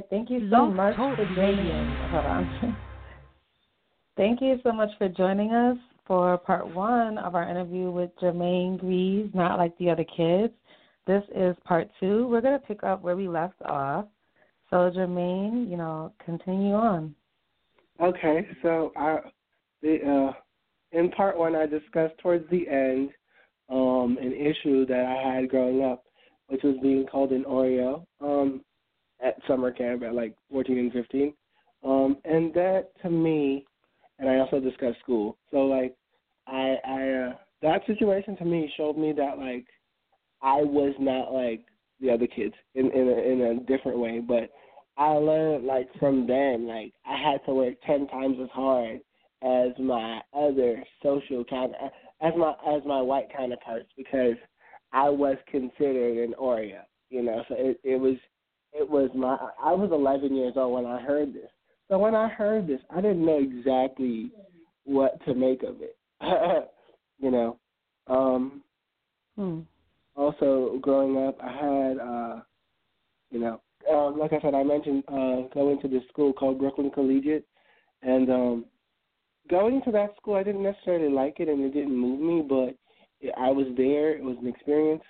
right. Thank you so much for joining us. Hold on. Thank you so much for joining us for part one of our interview with Jermaine Greaves, not like the other kids. This is part two. We're going to pick up where we left off. So, Jermaine, you know, continue on. Okay, so I, the, uh, in part one, I discussed towards the end um, an issue that I had growing up, which was being called an Oreo um, at summer camp at like 14 and 15. Um, and that to me, and I also discussed school. So like, I, I, uh, that situation to me showed me that like, I was not like the other kids in in a, in a different way, but I learned like from them like I had to work ten times as hard as my other social kind as my as my white counterparts because I was considered an Oreo, you know. So it it was it was my I was 11 years old when I heard this. So when I heard this, I didn't know exactly what to make of it. you know. Um hmm. also growing up I had uh you know, um, like I said, I mentioned uh going to this school called Brooklyn Collegiate and um going to that school, I didn't necessarily like it, and it didn't move me, but I was there. It was an experience.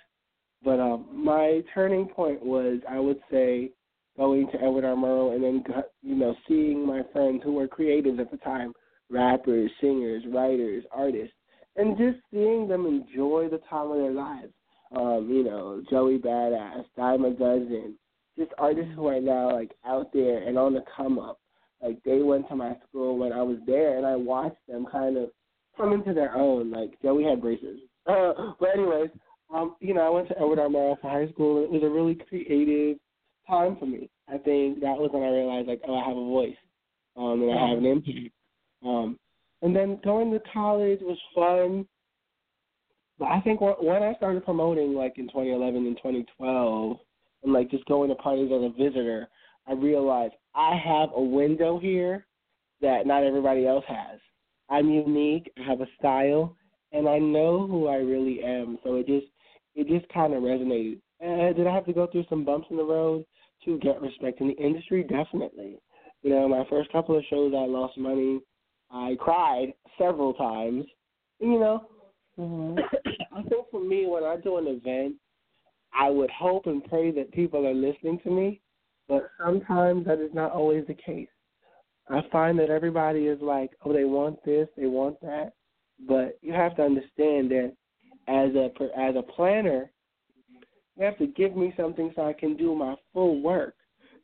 But um, my turning point was, I would say, going to Edward R. Murrow and then, you know, seeing my friends who were creatives at the time, rappers, singers, writers, artists, and just seeing them enjoy the time of their lives. Um, you know, Joey Badass, Dime a Dozen, just artists who are now like out there and on the come up. Like they went to my school when I was there, and I watched them kind of come into their own. Like Joey had braces, uh, but anyways, um, you know, I went to Edward R. Murrow for high school. And it was a really creative time for me. I think that was when I realized like, oh, I have a voice, um, and I have an impact. Um, and then going to college was fun. But I think when I started promoting, like in 2011 and 2012, and like just going to parties as a visitor, I realized I have a window here that not everybody else has. I'm unique. I have a style, and I know who I really am. So it just it just kind of resonated. Uh, did I have to go through some bumps in the road to get respect in the industry? Definitely. You know, my first couple of shows, I lost money. I cried several times. You know, mm-hmm. I think for me, when I do an event, I would hope and pray that people are listening to me but sometimes that is not always the case. I find that everybody is like, oh, they want this, they want that, but you have to understand that as a as a planner, you have to give me something so I can do my full work.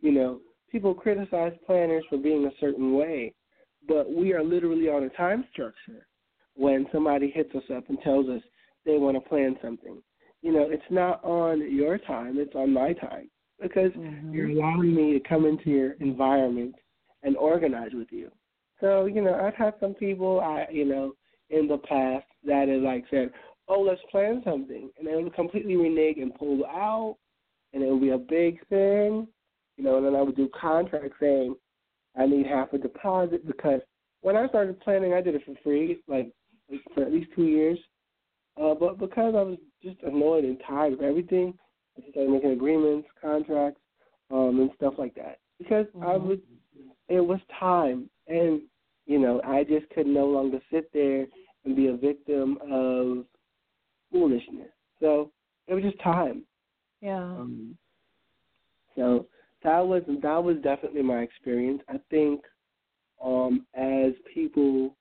You know, people criticize planners for being a certain way, but we are literally on a time structure. When somebody hits us up and tells us they want to plan something, you know, it's not on your time; it's on my time because mm-hmm. you're allowing me to come into your environment and organize with you. So, you know, I've had some people I you know, in the past that have like said, Oh, let's plan something and they would completely renege and pull out and it would be a big thing. You know, and then I would do contracts saying I need half a deposit because when I started planning I did it for free, like for at least two years. Uh, but because I was just annoyed and tired of everything, I started making agreements, contracts, um, and stuff like that because mm-hmm. I was. It was time, and you know, I just could no longer sit there and be a victim of foolishness. So it was just time. Yeah. Um, so that was that was definitely my experience. I think um as people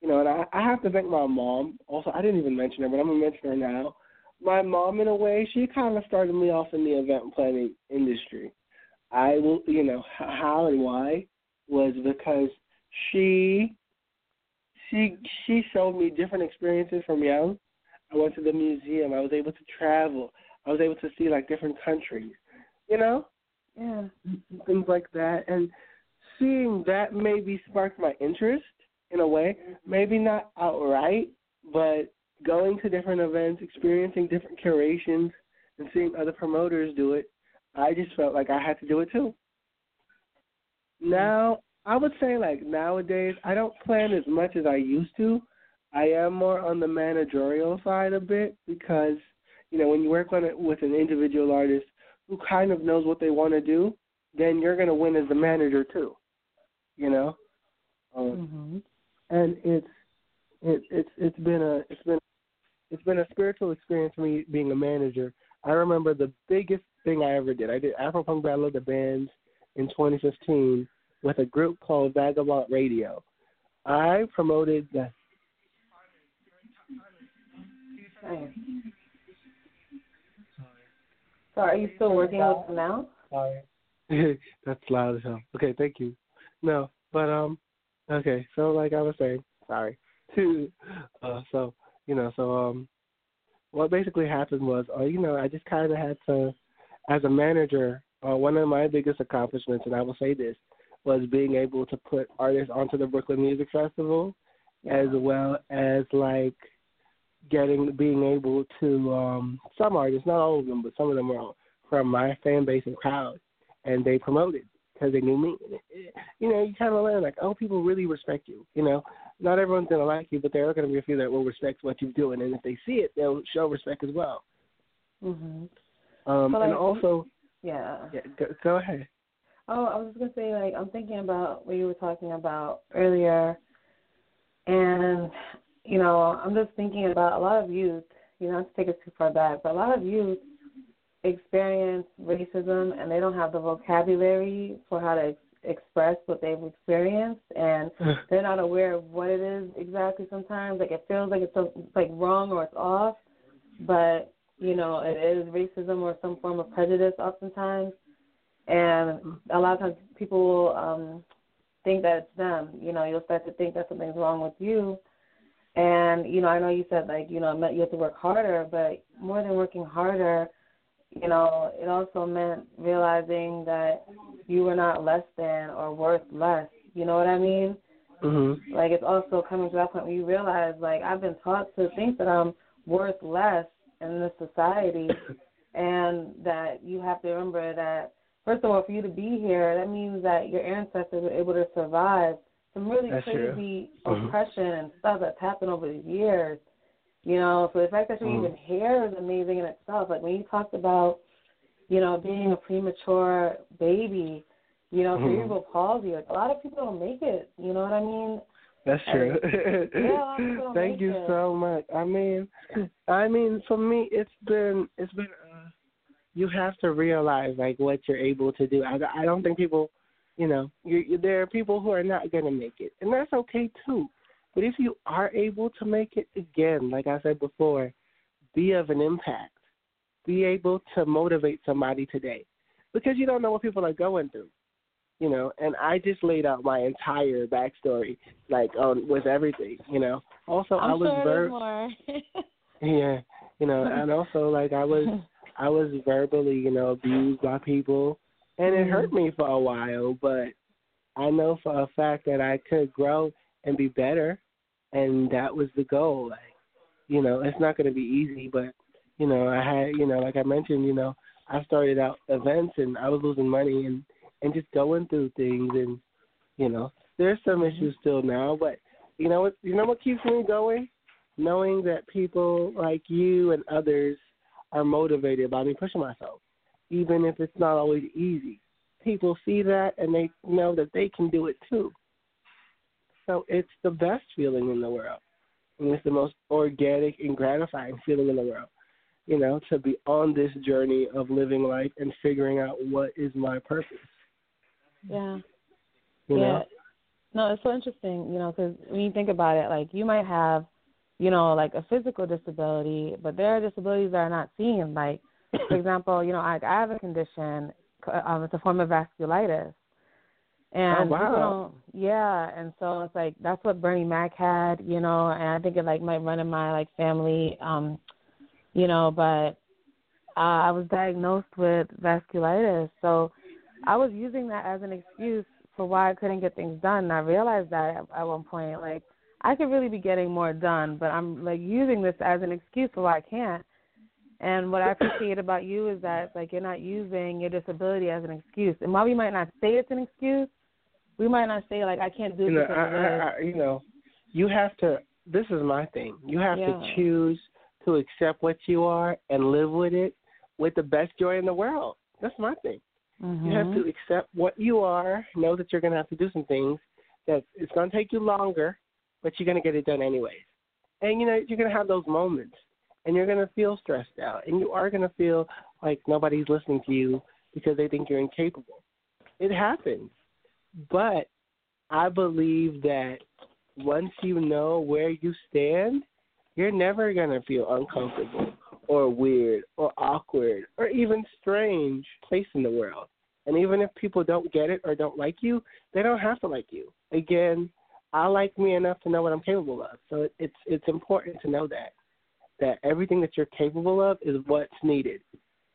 you know, and I, I have to thank my mom. Also, I didn't even mention her, but I'm gonna mention her now my mom in a way, she kind of started me off in the event planning industry. I will, you know, how and why was because she she she showed me different experiences from young. I went to the museum. I was able to travel. I was able to see like different countries. You know, yeah, mm-hmm. things like that. And seeing that maybe sparked my interest in a way. Mm-hmm. Maybe not outright, but going to different events, experiencing different curations, and seeing other promoters do it, I just felt like I had to do it too. Mm-hmm. Now, I would say like nowadays, I don't plan as much as I used to. I am more on the managerial side a bit because, you know, when you work on it with an individual artist who kind of knows what they want to do, then you're going to win as the manager too. You know, um, mm-hmm. and it's it, it's it's been a it's been it's been a spiritual experience for me being a manager. I remember the biggest thing I ever did. I did Afropunk Battle of the Bands in 2015 with a group called Vagabond Radio. I promoted the. Sorry. So are you still working with them now? Sorry. That's loud as hell. Okay, thank you. No, but um, okay. So like I was saying, sorry. uh, so you know, so um, what basically happened was, uh, you know, I just kind of had to, as a manager, uh, one of my biggest accomplishments, and I will say this, was being able to put artists onto the Brooklyn Music Festival, as well as like getting being able to um some artists, not all of them, but some of them were from my fan base and crowd, and they promoted because they knew me. You know, you kind of learn like, oh, people really respect you. You know, not everyone's gonna like you, but there are gonna be a few that will respect what you're doing, and if they see it, they'll show respect as well. Mhm. Um, like, and also, yeah. yeah go, go ahead. Oh, I was gonna say like I'm thinking about what you were talking about earlier, and you know I'm just thinking about a lot of youth. You know, not to take it too far back, but a lot of youth experience racism and they don't have the vocabulary for how to ex- express what they've experienced and they're not aware of what it is exactly sometimes. Like it feels like it's so, like wrong or it's off but you know it is racism or some form of prejudice oftentimes. And a lot of times people will um think that it's them. You know you'll start to think that something's wrong with you and you know i know you said like you know you have to work harder but more than working harder you know, it also meant realizing that you were not less than or worth less. You know what I mean? Mm-hmm. Like it's also coming to that point where you realize, like, I've been taught to think that I'm worth less in this society, and that you have to remember that first of all, for you to be here, that means that your ancestors were able to survive some really that's crazy true. oppression mm-hmm. and stuff that's happened over the years. You know, so the fact that you're mm. even here is amazing in itself. Like when you talked about, you know, being a premature baby, you know, mm. cerebral palsy, like a lot of people don't make it. You know what I mean? That's true. yeah, Thank you it. so much. I mean, I mean, for me, it's been it's been. Uh, you have to realize like what you're able to do. I, I don't think people, you know, you're there are people who are not going to make it, and that's okay too. But if you are able to make it again, like I said before, be of an impact. Be able to motivate somebody today. Because you don't know what people are going through. You know, and I just laid out my entire backstory, like on with everything, you know. Also I'm I was sure ver- more. Yeah. You know, and also like I was I was verbally, you know, abused by people and it hurt mm-hmm. me for a while, but I know for a fact that I could grow and be better and that was the goal. Like, you know, it's not going to be easy, but you know, I had, you know, like I mentioned, you know, I started out events and I was losing money and and just going through things and you know, there's some mm-hmm. issues still now, but you know what? You know what keeps me going? Knowing that people like you and others are motivated by me pushing myself, even if it's not always easy. People see that and they know that they can do it too. So it's the best feeling in the world. And it's the most organic and gratifying feeling in the world. You know, to be on this journey of living life and figuring out what is my purpose. Yeah. You yeah. Know? No, it's so interesting, you know, because when you think about it, like you might have, you know, like a physical disability, but there are disabilities that are not seen. Like, for example, you know, I, I have a condition, um, it's a form of vasculitis, and oh, wow. yeah, and so it's like that's what Bernie Mac had, you know, and I think it like might run in my like family, um, you know, but uh, I was diagnosed with vasculitis, so I was using that as an excuse for why I couldn't get things done. And I realized that at, at one point, like I could really be getting more done, but I'm like using this as an excuse for why I can't. And what I appreciate about you is that like you're not using your disability as an excuse. And while we might not say it's an excuse, we might not say like I can't do you know, I, I, I, you know, you have to. This is my thing. You have yeah. to choose to accept what you are and live with it with the best joy in the world. That's my thing. Mm-hmm. You have to accept what you are, know that you're going to have to do some things, that it's going to take you longer, but you're going to get it done anyways. And, you know, you're going to have those moments, and you're going to feel stressed out, and you are going to feel like nobody's listening to you because they think you're incapable. It happens. But I believe that once you know where you stand, you're never going to feel uncomfortable or weird or awkward or even strange place in the world. And even if people don't get it or don't like you, they don't have to like you. Again, I like me enough to know what I'm capable of. So it's it's important to know that that everything that you're capable of is what's needed.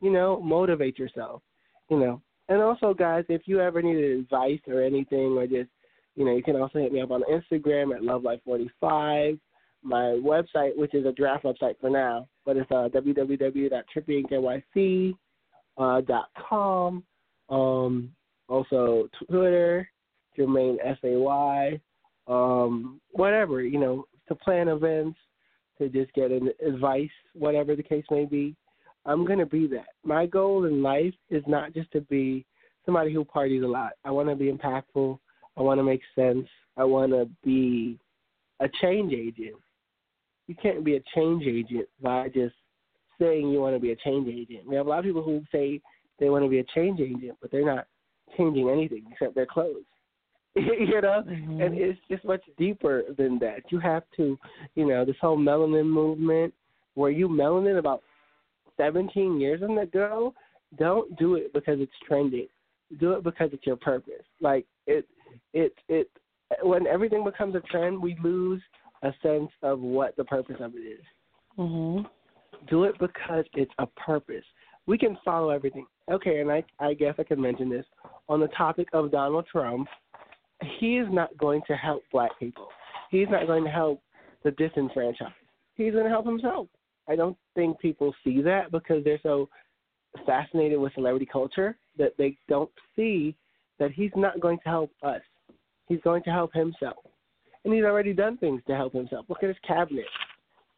You know, motivate yourself. You know, and also guys, if you ever need advice or anything, or just you know, you can also hit me up on Instagram at lovelife45 my website, which is a draft website for now, but it's uh, www.trippynyc.com. Uh, um, also Twitter, Jermaine S A Y, um, whatever you know, to plan events, to just get an advice, whatever the case may be. I'm gonna be that. My goal in life is not just to be somebody who parties a lot. I want to be impactful. I want to make sense. I want to be a change agent you can't be a change agent by just saying you want to be a change agent. We have a lot of people who say they want to be a change agent, but they're not changing anything except their clothes. you know, mm-hmm. and it's just much deeper than that. You have to, you know, this whole melanin movement Were you melanin about 17 years ago. Don't do it because it's trending. Do it because it's your purpose. Like it, it, it. When everything becomes a trend, we lose a sense of what the purpose of it is. Mm-hmm. Do it because it's a purpose. We can follow everything. Okay, and I, I guess I can mention this on the topic of Donald Trump. He is not going to help black people. He's not going to help the disenfranchised. He's going to help himself. I don't think people see that because they're so fascinated with celebrity culture that they don't see that he's not going to help us. He's going to help himself and he's already done things to help himself. Look at his cabinet.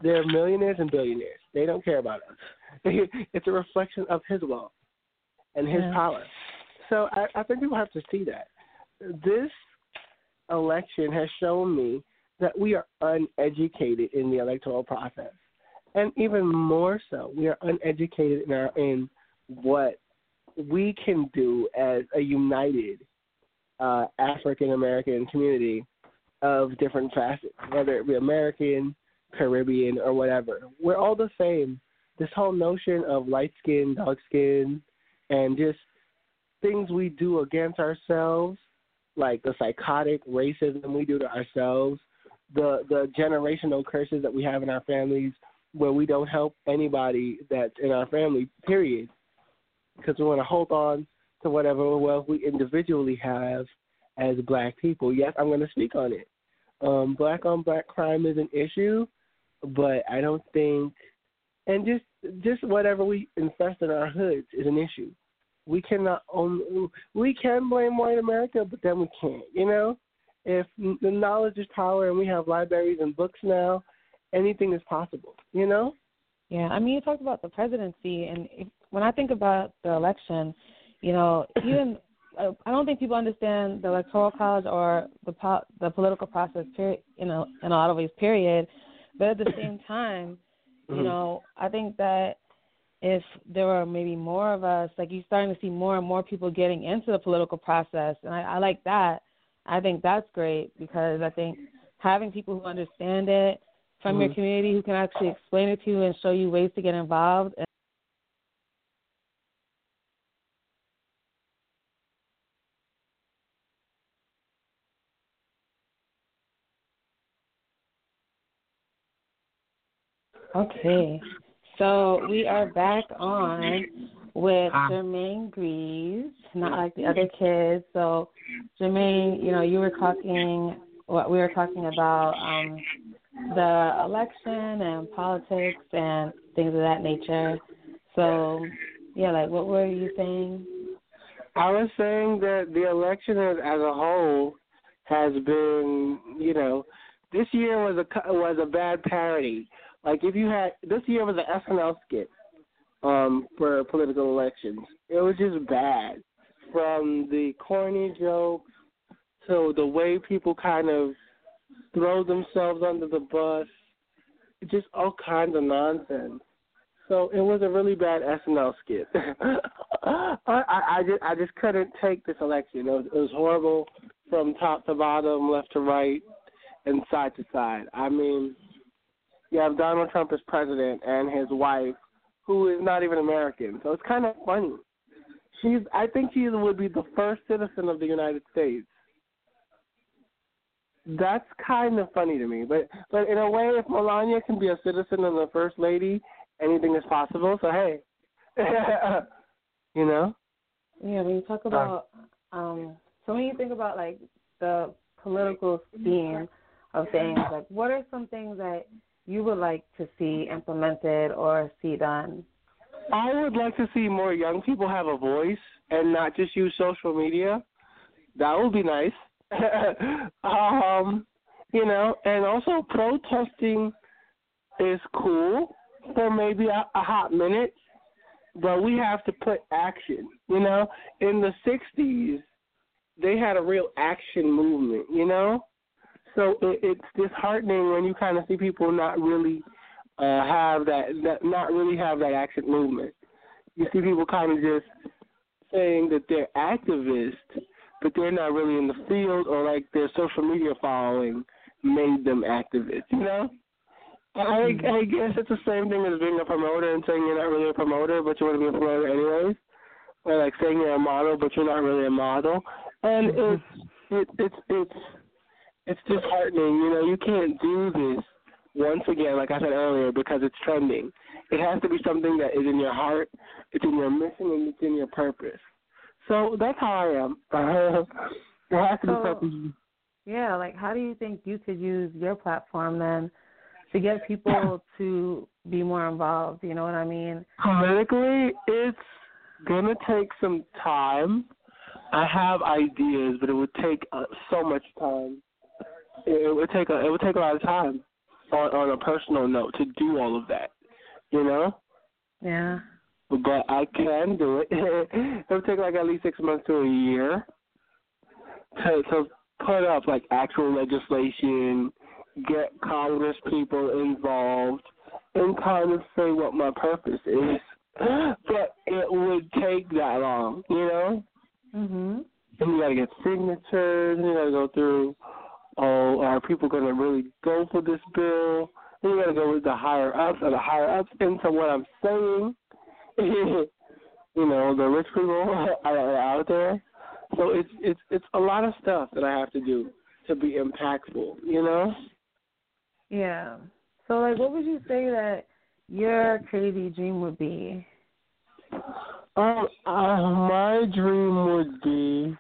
They're millionaires and billionaires. They don't care about us. it's a reflection of his wealth and his yeah. power. So I, I think people have to see that. This election has shown me that we are uneducated in the electoral process. And even more so, we are uneducated in, our, in what we can do as a united uh, African American community of different facets, whether it be American, Caribbean, or whatever. We're all the same. This whole notion of light skin, dark skin, and just things we do against ourselves, like the psychotic racism we do to ourselves, the the generational curses that we have in our families, where we don't help anybody that's in our family. Period, because we want to hold on to whatever wealth we individually have as black people. Yes, I'm going to speak on it. Um, black on black crime is an issue, but I don't think, and just just whatever we infest in our hoods is an issue. We cannot only we can blame white America, but then we can't. You know, if the knowledge is power and we have libraries and books now, anything is possible. You know. Yeah, I mean, you talked about the presidency, and if, when I think about the election, you know, even I don't think people understand the electoral college or the po- the political process period you know, in a lot of ways period, but at the same time, you mm-hmm. know, I think that if there were maybe more of us, like you're starting to see more and more people getting into the political process, and I, I like that. I think that's great because I think having people who understand it from mm-hmm. your community who can actually explain it to you and show you ways to get involved Okay. So we are back on with ah. Jermaine Greaves, not like the other kids. So Jermaine, you know, you were talking what we were talking about um the election and politics and things of that nature. So yeah, like what were you saying? I was saying that the election as, as a whole has been, you know, this year was a was a bad parody like if you had this year was an SNL skit um, for political elections. It was just bad. from the corny jokes to the way people kind of throw themselves under the bus, just all kinds of nonsense. So it was a really bad SNL skit. I, I, just I just couldn't take this election. It was, it was horrible from top to bottom, left to right, and side to side. I mean, you have Donald Trump as president and his wife, who is not even American. So it's kind of funny. She's I think she would be the first citizen of the United States. That's kind of funny to me, but but in a way, if Melania can be a citizen and the first lady, anything is possible. So hey, you know. Yeah, when you talk uh, about um, so when you think about like the political scheme of things, like what are some things that you would like to see implemented or see done? I would like to see more young people have a voice and not just use social media. That would be nice. um, you know, and also protesting is cool for maybe a, a hot minute, but we have to put action. You know, in the '60s, they had a real action movement. You know, so it, it's disheartening when you kind of see people not really uh, have that, that, not really have that action movement. You see people kind of just saying that they're activists, but they're not really in the field, or like their social media following made them activists. You know. I, mm-hmm. I guess it's the same thing as being a promoter and saying you're not really a promoter, but you want to be a promoter anyways. Or like saying you're a model, but you're not really a model. And it's it, it's it's it's disheartening. You know, you can't do this once again, like I said earlier, because it's trending. It has to be something that is in your heart, it's in your mission, and it's in your purpose. So that's how I am. Uh, it has to be so, something. Yeah, like how do you think you could use your platform then to get people to be more involved? You know what I mean? Politically, it's gonna take some time. I have ideas, but it would take uh, so much time. It, would take a it would take a lot of time on on a personal note to do all of that. You know? Yeah. But I can do it. it would take like at least six months to a year to to put up like actual legislation, get Congress people involved, and kind of say what my purpose is. But it would take that long, you know. Mhm. And you gotta get signatures, and you gotta go through. Oh, are people gonna really go for this bill? You gotta go with the higher ups, and the higher ups into what I'm saying. you know, the rich people are out there. So it's it's it's a lot of stuff that I have to do to be impactful, you know? Yeah. So like what would you say that your crazy dream would be? Um, uh, my dream would be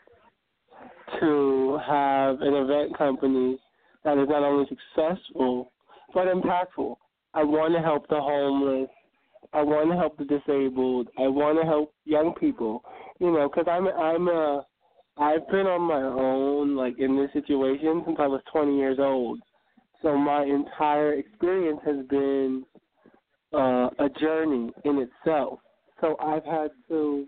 to have an event company that is not only successful but impactful. I want to help the homeless. I want to help the disabled. I want to help young people. You know, because I'm I'm a I've been on my own, like in this situation, since I was 20 years old. So my entire experience has been uh, a journey in itself. So I've had to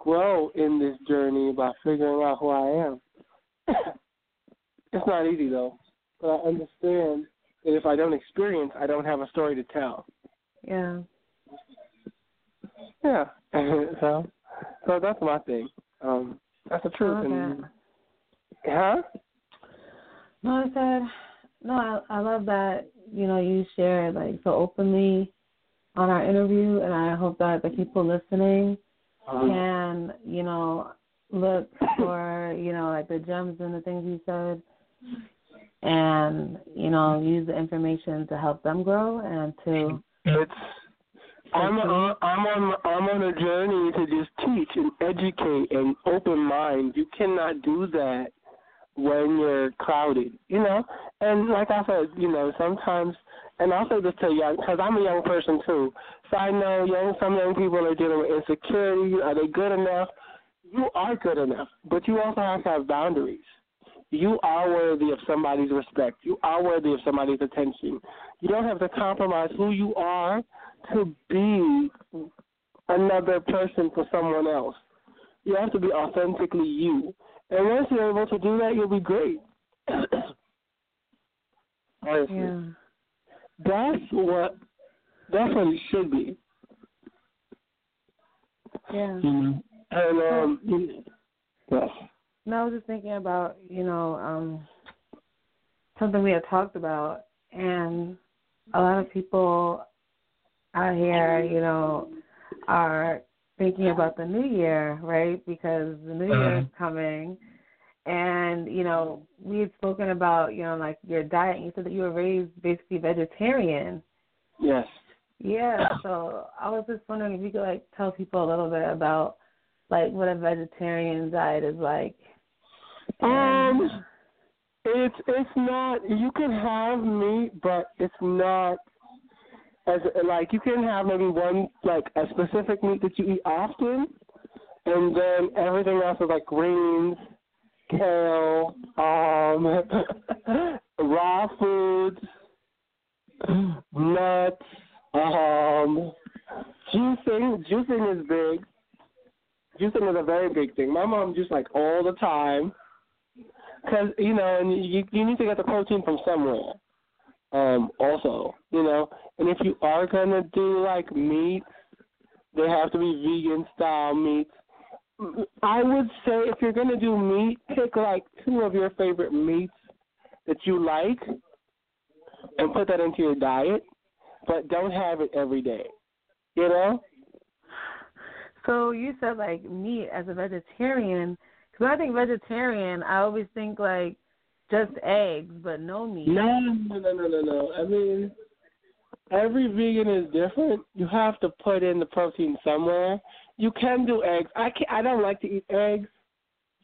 grow in this journey by figuring out who I am. it's not easy though, but I understand that if I don't experience, I don't have a story to tell. Yeah. Yeah. so, so that's my thing. Um, that's the truth. And, huh? No, I said no. I, I love that you know you shared like so openly on our interview, and I hope that the people listening um, can you know look for you know like the gems and the things you said, and you know use the information to help them grow and to. It's I'm on, I'm on I'm on a journey to just teach and educate and open mind. You cannot do that when you're crowded, you know. And like I said, you know, sometimes, and also just to young, because I'm a young person too. So I know young some young people are dealing with insecurity. Are they good enough? You are good enough, but you also have to have boundaries. You are worthy of somebody's respect. You are worthy of somebody's attention. You don't have to compromise who you are to be another person for someone else. You have to be authentically you. And once you're able to do that, you'll be great. Honestly. Yeah. That's what that's what it should be. Yeah. Mm-hmm. And um yes. No, I was just thinking about, you know, um something we had talked about and a lot of people out here, you know, are thinking about the new year, right? Because the new year is Uh-huh. coming. And, you know, we had spoken about, you know, like your diet. and You said that you were raised basically vegetarian. Yes. Yeah, so I was just wondering if you could like tell people a little bit about like what a vegetarian diet is like. Um it's it's not you can have meat but it's not as like you can have maybe one like a specific meat that you eat often and then everything else is like greens, kale, um raw foods, nuts, um juicing. Juicing is big. Juicing is a very big thing. My mom juices like all the time because you know, and you you need to get the protein from somewhere. Um, also, you know, and if you are gonna do like meats, they have to be vegan style meats. I would say if you're gonna do meat, pick like two of your favorite meats that you like, and put that into your diet, but don't have it every day. You know? So you said like meat as a vegetarian. Because I think vegetarian, I always think like just eggs, but no meat. No, no, no, no, no, no. I mean, every vegan is different. You have to put in the protein somewhere. You can do eggs. I can I don't like to eat eggs,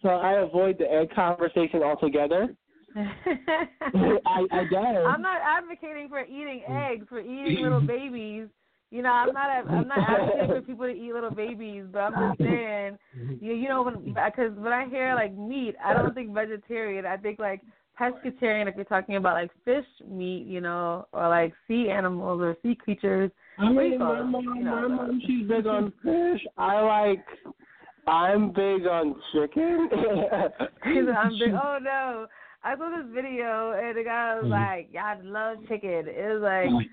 so I avoid the egg conversation altogether. I I don't. I'm not advocating for eating eggs, for eating little babies. You know, I'm not. I'm not advocating for people to eat little babies, but I'm just saying, you you know, when because when I hear like meat, I don't think vegetarian. I think like pescatarian. If you're talking about like fish meat, you know, or like sea animals or sea creatures. I mean, my mom, You know, my mom, she's big on fish. I like. I'm big on chicken. I'm big. Oh no! I saw this video and the guy was mm-hmm. like, "Yeah, I love chicken." It was like, mm-hmm.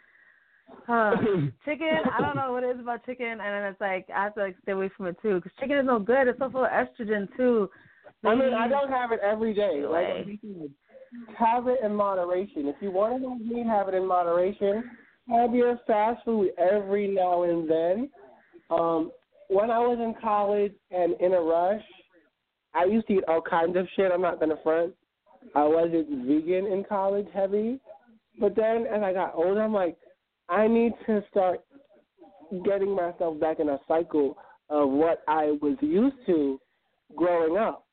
Huh, chicken. I don't know what it is about chicken, and then it's like I have to like stay away from it too because chicken is no good. It's so full of estrogen too. I mean, I don't have it every day. Like, have it in moderation. If you want to have meat, have it in moderation. Have your fast food every now and then. Um, when I was in college and in a rush, I used to eat all kinds of shit. I'm not gonna front. I wasn't vegan in college heavy, but then as I got older, I'm like, I need to start getting myself back in a cycle of what I was used to growing up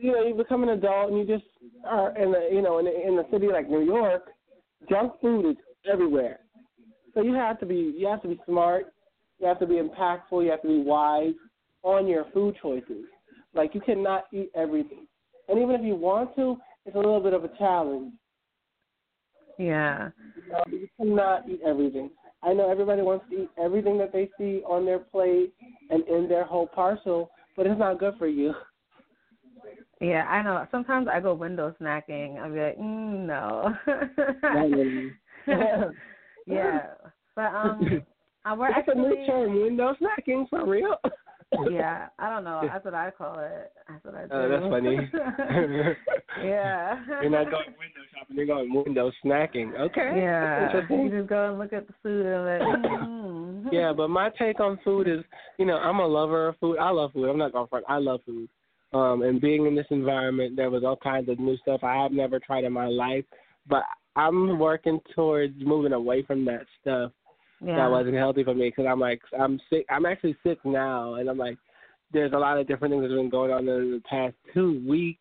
you know, you become an adult and you just are in the you know in the, in the city like New York, junk food is everywhere. So you have to be you have to be smart, you have to be impactful, you have to be wise on your food choices. Like you cannot eat everything, and even if you want to, it's a little bit of a challenge. Yeah. You, know, you cannot eat everything. I know everybody wants to eat everything that they see on their plate and in their whole parcel, but it's not good for you. Yeah, I know. Sometimes I go window snacking. I'll be like, mm, no. yeah, but um, I we're That's a new actually. term, window snacking for real. Yeah, I don't know. That's what I call it. That's what I do. Oh, that's funny. yeah. You're not going window shopping, you're going window snacking. Okay. Yeah. You just go and look at the food and like, mm. Yeah, but my take on food is, you know, I'm a lover of food. I love food. I'm not going to front. I love food. Um, and being in this environment, there was all kinds of new stuff I have never tried in my life. But I'm working towards moving away from that stuff yeah. that wasn't healthy for me because I'm like I'm sick. I'm actually sick now, and I'm like, there's a lot of different things that's been going on in the past two weeks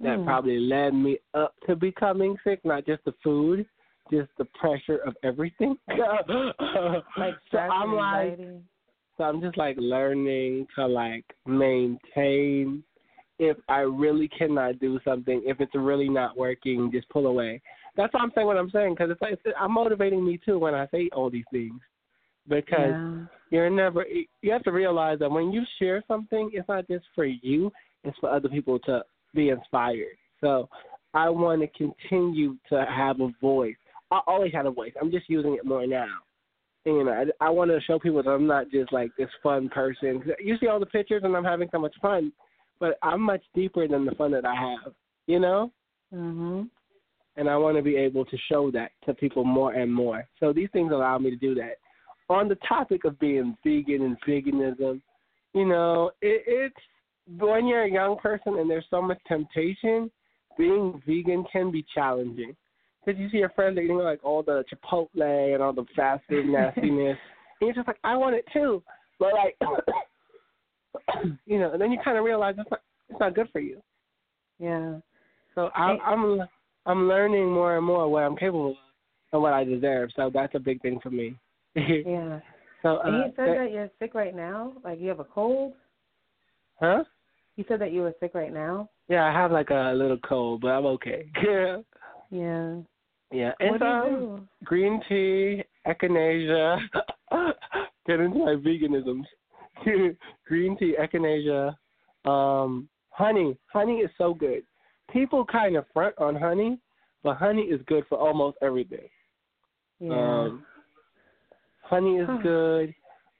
that Mm. probably led me up to becoming sick. Not just the food, just the pressure of everything. like so I'm like, so I'm just like learning to like maintain. If I really cannot do something, if it's really not working, just pull away. That's what I'm saying. What I'm saying because it's like it's, I'm motivating me too when I say all these things. because yeah. you're never. You have to realize that when you share something, it's not just for you; it's for other people to be inspired. So, I want to continue to have a voice. I always had a voice. I'm just using it more now. And, you know, I, I want to show people that I'm not just like this fun person. You see all the pictures, and I'm having so much fun, but I'm much deeper than the fun that I have. You know. Mhm. And I want to be able to show that to people more and more. So these things allow me to do that. On the topic of being vegan and veganism, you know, it, it's when you're a young person and there's so much temptation, being vegan can be challenging because you see your friends eating like all the Chipotle and all the fast food nastiness, and you're just like, I want it too, but like, you know, and then you kind of realize it's not it's not good for you. Yeah. So I, I'm I'm learning more and more what I'm capable of and what I deserve. So that's a big thing for me. yeah. So uh, and you said that, that you're sick right now. Like you have a cold. Huh? You said that you were sick right now. Yeah, I have like a little cold, but I'm okay. yeah. Yeah. Yeah. What It's do you um do? green tea, echinacea. Get into my veganisms. green tea, echinacea, um, honey. Honey is so good. People kind of front on honey, but honey is good for almost everything. Yeah. Um, honey is good.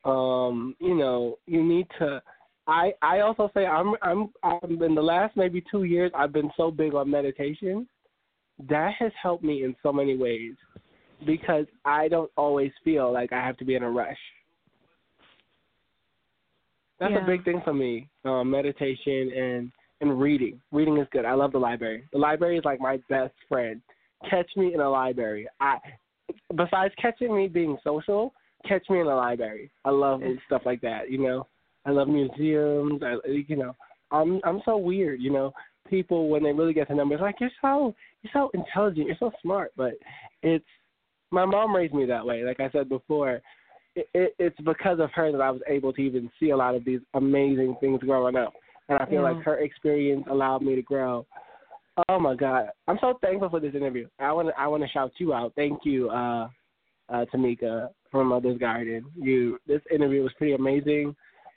Um, you know, you need to. I I also say I'm I'm I'm in the last maybe two years I've been so big on meditation. That has helped me in so many ways because I don't always feel like I have to be in a rush. That's Yeah. a big thing for me. Um, meditation and and reading. Reading is good. I love the library. The library is like my best friend. Catch me in a library. I besides catching me being social, catch me in a library. I love stuff like that. You know, I love museums. I you know, I'm I'm so weird. You know, people when they really get to know me, it's like you're so you're so intelligent, you're so smart. But it's my mom raised me that way. Like I said before, it, it, it's because of her that I was able to even see a lot of these amazing things growing up. And I feel Yeah. like her experience allowed me to grow. Oh my God, I'm so thankful for this interview. I want to I want to shout you out. Thank you, uh, uh, Tamika from Mother's Garden. You this interview was pretty amazing.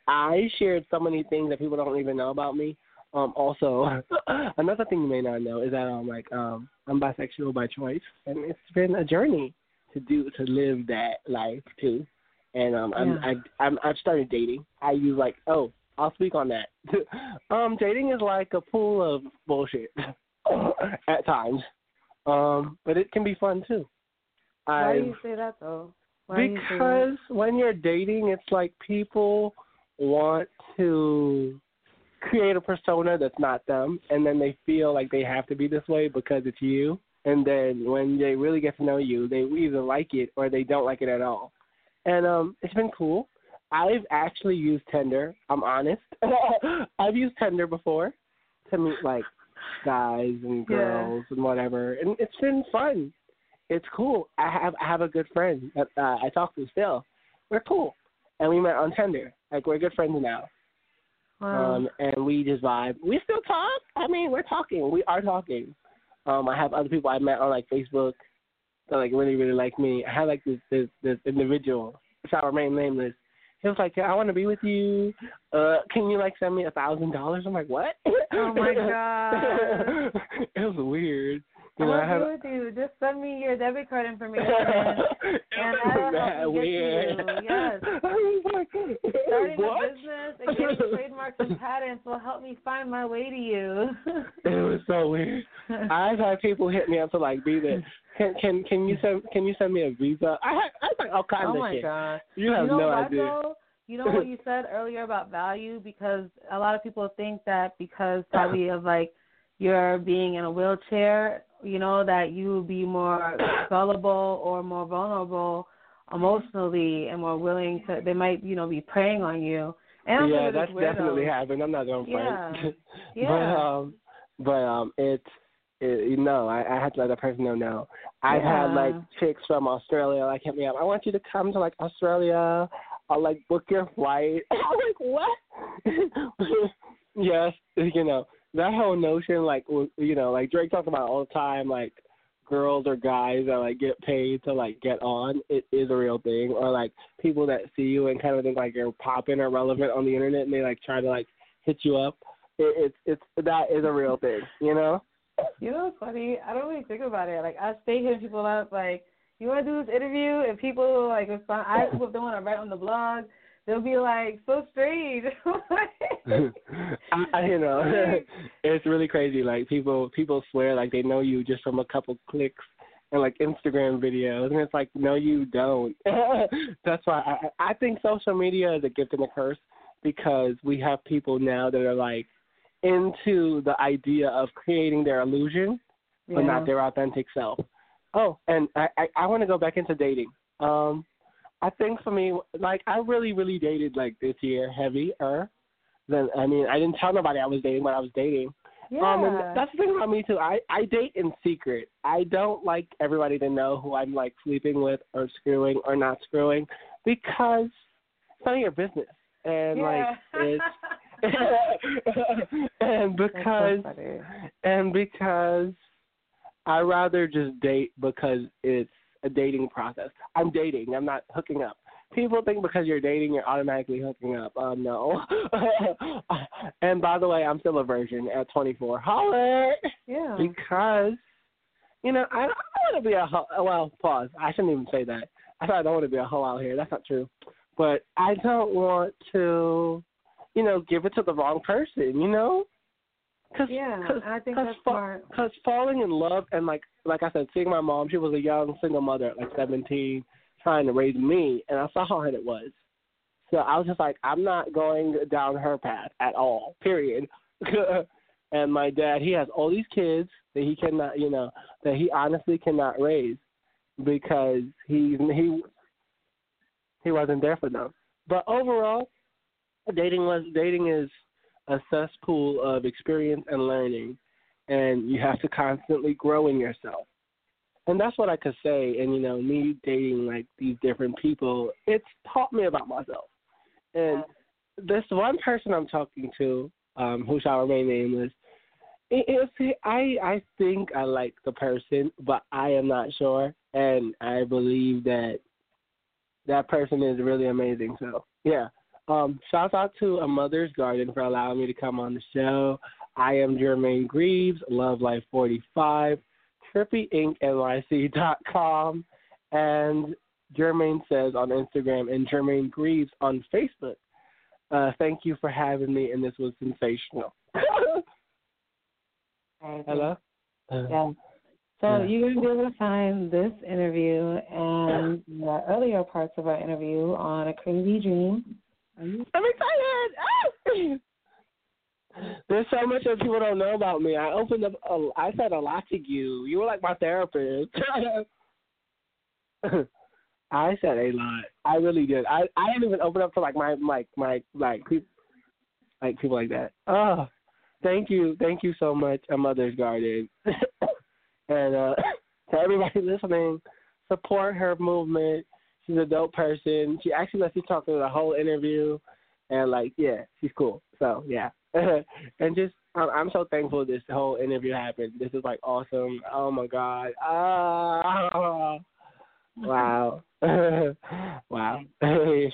I shared so many things that people don't even know about me. Um, also, another thing you may not know is that I'm like um, I'm bisexual by choice, and it's been a journey to do to live that life too. And um, I'm, Yeah. I, I'm I've started dating. I use like oh I'll speak on that. um, dating is like a pool of bullshit at times, um, but it can be fun too. Why do I've- you say that though? Why do you that? because when you're dating, it's like people want to create a persona that's not them, and then they feel like they have to be this way because it's you. And then when they really get to know you, they either like it or they don't like it at all. And um, it's been cool. I've actually used Tinder. I'm honest. I've used Tinder before to meet like guys and Yeah. girls and whatever, and it's been fun it's cool. I have I have a good friend that uh, I talk to still. We're cool, and we met on Tinder. Like we're good friends now. Wow. Um, and we just vibe. We still talk. I mean, we're talking. We are talking. Um, I have other people I met on like Facebook that like really really like me. I have like this this this individual, shall remain nameless. He was like, yeah, I want to be with you. Uh, can you like send me a thousand dollars? I'm like, what? Oh my God. it was weird. You I know, I want had to be with you. Just send me your debit card information. and and I will help you get to you. Yes. Oh I like, Starting what? a business and getting trademarks and patents will help me find my way to you. It was so weird. I've had people hit me up to like be there. Can can can you send can you send me a visa? I had I was like all kinds oh of my shit. gosh. You have you know no what, idea. Though? You know what you said earlier about value because a lot of people think that because probably of like your being in a wheelchair, you know, that you would be more gullible or more vulnerable emotionally and more willing to they might, you know, be preying on you. And yeah, that's definitely happened. I'm not gonna front. Yeah. yeah. but um, but um, it's it, you know I, I had to let that person know no. I've had like chicks from Australia like hit me up. I want you to come to like Australia. I'll like book your flight. I'm like what? yes, you know that whole notion like you know like Drake talks about all the time like girls or guys that like get paid to like get on, it is a real thing. Or like people that see you and kind of think like you're popping or relevant on the internet and they like try to like hit you up. It, it's it's that is a real thing, you know. You know what's funny? I don't really think about it. Like I stay hitting people up, like, you want to do this interview? And people like respond. I if they want to write on the blog, they'll be like so strange. I, you know, it's really crazy. Like people people swear like they know you just from a couple clicks and like Instagram videos, and it's like no, you don't. That's why I I think social media is a gift and a curse because we have people now that are like into the idea of creating their illusion, but yeah. not their authentic self. Oh, and I I, I want to go back into dating. Um, I think for me, like I really, really dated like this year heavier than I mean I didn't tell nobody I was dating when I was dating. Yeah. Um, and that's the thing about me too. I I date in secret. I don't like everybody to know who I'm like sleeping with or screwing or not screwing because it's none of your business. And yeah. like it's and because so and because I rather just date because it's a dating process. I'm dating. I'm not hooking up. People think because you're dating, you're automatically hooking up. Um, no. and by the way, I'm still a virgin at 24. Holler. Yeah. Because, you know, I, I don't want to be a hoe. Well, pause. I shouldn't even say that. I thought I don't want to be a hoe out here. That's not true. But I don't want to, you know, give it to the wrong person. You know. Cause, yeah, cause, I think cause that's fa- smart. Because falling in love and like like I said, seeing my mom, she was a young single mother at like 17, trying to raise me, and I saw how hard it was. So I was just like, I'm not going down her path at all. Period. and my dad, he has all these kids that he cannot, you know, that he honestly cannot raise because he he he wasn't there for them. But overall, dating was dating is a cesspool of experience and learning, and you have to constantly grow in yourself. And that's what I could say. And you know, me dating like these different people, it's taught me about myself. And this one person I'm talking to, um, who shall remain nameless, it, it, I I think I like the person, but I am not sure, and I believe that that person is really amazing. So yeah, um, shout out to A Mother's Garden for allowing me to come on the show. I am Jermaine Greaves, Love Life 45, TrippyInkNYC.com, and Jermaine Says on Instagram, and Jermaine Greaves on Facebook. Uh, thank you for having me, and this was sensational. Hello? Yeah. So Yeah. you're going to be able to find this interview and the earlier parts of our interview on A Crazy Dream. I'm excited. There's so much that people don't know about me. I opened up. A, I said a lot to you. You were like my therapist. I said a lot. I really did. I I didn't even open up to like my like my like people like people like that. Oh, thank you, thank you so much, A Mother's Garden, and uh to everybody listening, support her movement. She's a dope person. She actually lets you talk through the whole interview, and like, yeah, she's cool. So yeah, and just I'm, I'm so thankful this whole interview happened. This is like awesome. Oh my god. Ah, wow, wow.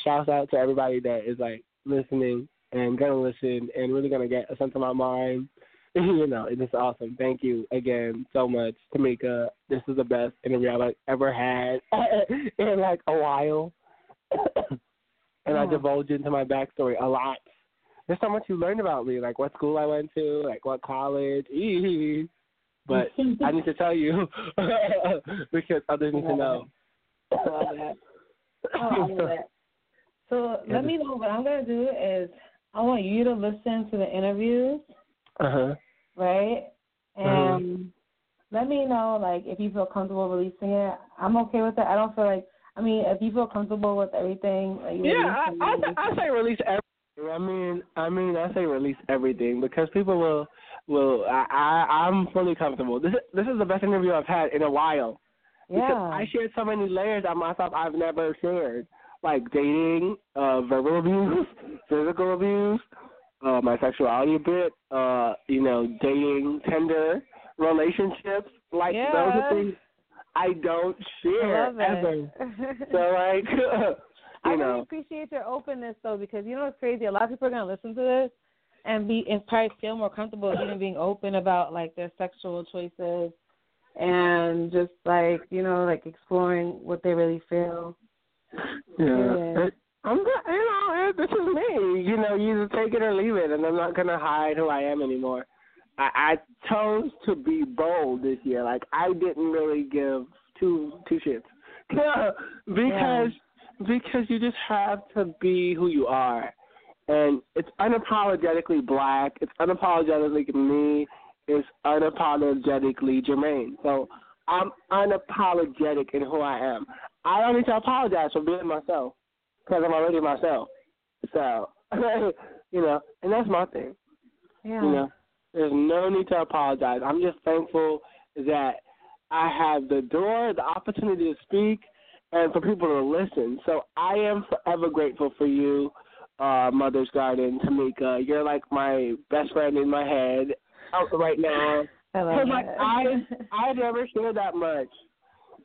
Shouts out to everybody that is like listening and gonna listen and really gonna get a sense of my mind. you know, it is awesome. Thank you again so much, Tamika. This is the best interview I've ever had in like a while. and I uh-huh. Yeah. divulged into my backstory a lot. There's so much you learned about me, like what school I went to, like what college. But I need to tell you because others need to know. That. Oh, that. So let me know what I'm going to do is I want you to listen to the interviews, Uh huh. right? Uh-huh. And let me know, like, if you feel comfortable releasing it. I'm okay with it. I don't feel like, I mean, if you feel comfortable with everything, like, you Yeah, I, I, I say release everything. I mean, I mean, I say release everything because people will, will. I, I I'm fully comfortable. This, this is the best interview I've had in a while. Yeah. Because. I shared so many layers of myself I've never shared, like dating, uh, verbal abuse, physical abuse, uh, my sexuality a bit, uh, you know, dating, tender relationships. Like those Yeah. are things. I don't share I ever. so like, you I know. really appreciate your openness though, because you know what's crazy? A lot of people are gonna listen to this and be and probably feel more comfortable even being open about like their sexual choices and just like you know like exploring what they really feel. Yeah. I'm. You know, eh, this is me. You know, you either take it or leave it, and I'm not gonna hide who I am anymore. I, I chose to be bold this year. Like I didn't really give two two shits. because yeah. because you just have to be who you are, and it's unapologetically black. It's unapologetically me. It's unapologetically Jermaine. So I'm unapologetic in who I am. I don't need to apologize for being myself because I'm already myself. So, you know, and that's my thing. Yeah. You know, there's no need to apologize. I'm just thankful that I have the door, the opportunity to speak, and for people to listen. So I am forever grateful for you, uh, Mother's Garden, Tamika. You're like my best friend in my head right now. I love like I I never share that much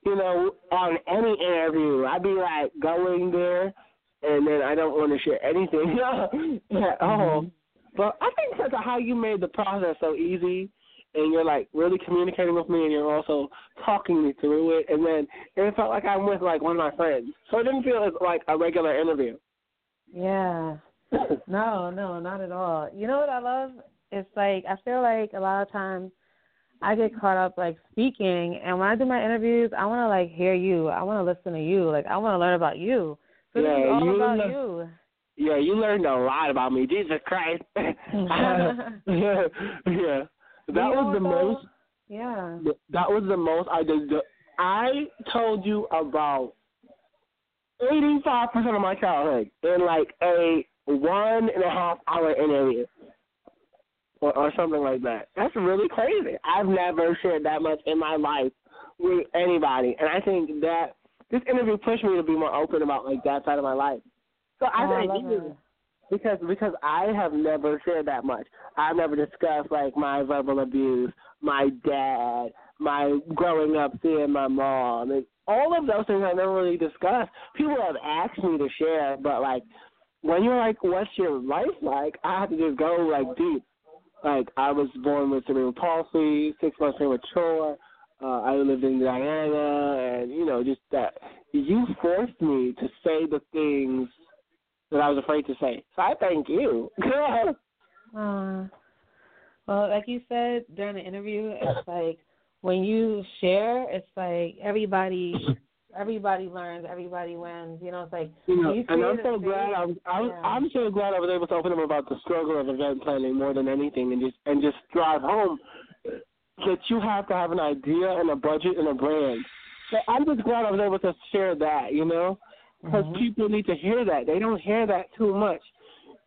you know, on any interview, I'd be like going there, and then I don't want to share anything at all. Mm-hmm. But I think because of how you made the process so easy, and you're like really communicating with me, and you're also talking me through it, and then it felt like I'm with like one of my friends, so it didn't feel like a regular interview. Yeah. no, no, not at all. You know what I love? It's like I feel like a lot of times I get caught up like speaking, and when I do my interviews, I want to like hear you. I want to listen to you. Like I want to learn about you. So yeah, is all you about le- you. Yeah, you learned a lot about me. Jesus Christ. yeah, yeah. That was the most. Yeah. That was the most I did. I told you about eighty-five percent of my childhood in like a one and a half hour interview or, or something like that. That's really crazy. I've never shared that much in my life with anybody, and I think that this interview pushed me to be more open about like that side of my life. So I oh, think I you because because I have never shared that much. I've never discussed like my verbal abuse, my dad, my growing up seeing my mom, and all of those things I never really discussed. People have asked me to share, but like when you're like, "What's your life like?" I have to just go like deep. Like I was born with cerebral palsy, six months premature. Uh, I lived in Guyana, and you know, just that you forced me to say the things that I was afraid to say. So I thank you. uh, well, like you said during the interview, it's like when you share, it's like everybody everybody learns, everybody wins. You know, it's like you know, you and I'm so glad I was, I was yeah. I'm so glad I was able to open up about the struggle of event planning more than anything, and just and just drive home that you have to have an idea and a budget and a brand. So I'm just glad I was able to share that, you know, because mm-hmm. people need to hear that. They don't hear that too much.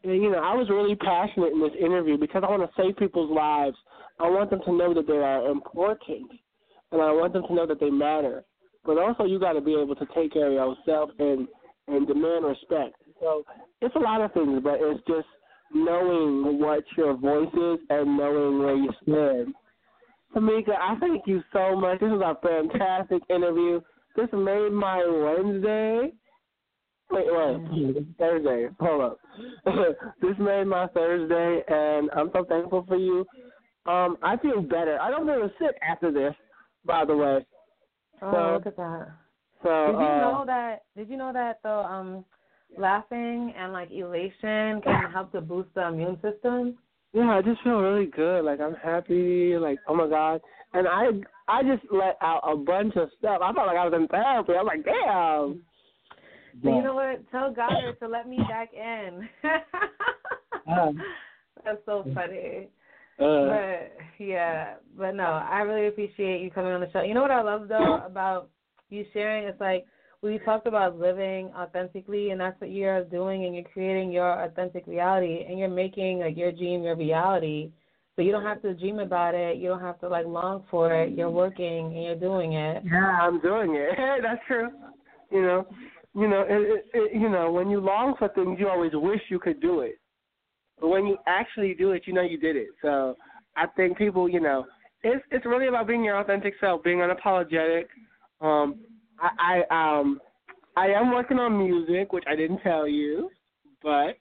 And, you know, I was really passionate in this interview because I want to save people's lives. I want them to know that they are important, and I want them to know that they matter but also you got to be able to take care of yourself and and demand respect. So it's a lot of things, but it's just knowing what your voice is and knowing where you stand. Tamika, I thank you so much. This was a fantastic interview. This made my Wednesday. Wait, wait, Thursday. Hold up. this made my Thursday, and I'm so thankful for you. Um, I feel better. I don't feel sick after this, by the way. Oh, so, look at that. So, did you uh, know that? Did you know that though? Um, laughing and like elation can help to boost the immune system. Yeah, I just feel really good. Like I'm happy. Like oh my god, and I I just let out a bunch of stuff. I felt like I was in therapy. I'm like, damn. So you know what? Tell Goddard to let me back in. uh, That's so funny. Uh, but yeah, but no, I really appreciate you coming on the show. You know what I love though about you sharing? It's like we talked about living authentically, and that's what you're doing, and you're creating your authentic reality, and you're making like your dream your reality. So you don't have to dream about it. You don't have to like long for it. You're working and you're doing it. Yeah, I'm doing it. that's true. You know, you know, it, it, you know, when you long for things, you always wish you could do it. But when you actually do it, you know you did it. So I think people, you know, it's it's really about being your authentic self, being unapologetic, Um, I, I um, I am working on music, which I didn't tell you, but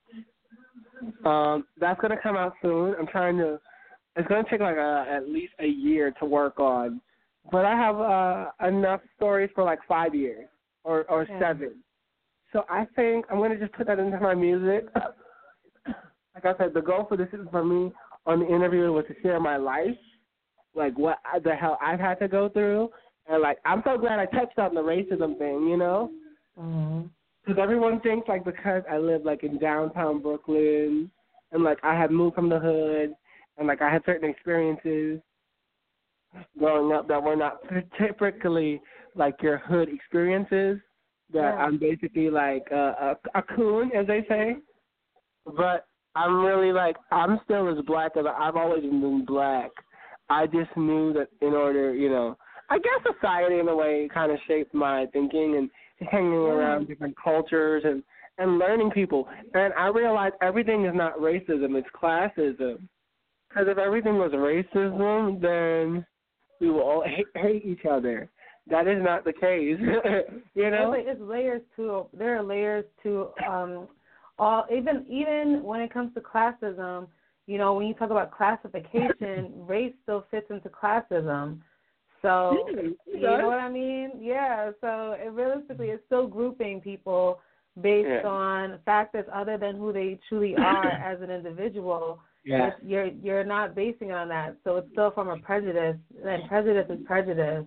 um, that's gonna come out soon. I'm trying to. It's gonna take like a, at least a year to work on, but I have uh, enough stories for like five years or or yeah. seven. So I think I'm gonna just put that into my music. Like I said, the goal for this is for me on the interview was to share my life, like what the hell I've had to go through, and like I'm so glad I touched on the racism thing, you know, because mm-hmm. everyone thinks like because I live like in downtown Brooklyn and like I had moved from the hood and like I had certain experiences growing up that were not typically like your hood experiences. That yeah. I'm basically like a, a, a coon, as they say. But I'm really like I'm still as black as I've always been black. I just knew that in order, you know, I guess society in a way kind of shaped my thinking and hanging around different cultures and and learning people. And I realized everything is not racism; it's classism. Because if everything was racism, then we will all hate, hate each other. That is not the case. you know, it's layers to. There are layers to um all even even when it comes to classism, you know, when you talk about classification, race still fits into classism. So you know what I mean? Yeah. So it realistically, it's still grouping people based yeah. on factors other than who they truly are as an individual. Yeah. You're you're not basing it on that. So it's still from a prejudice, and prejudice is prejudice.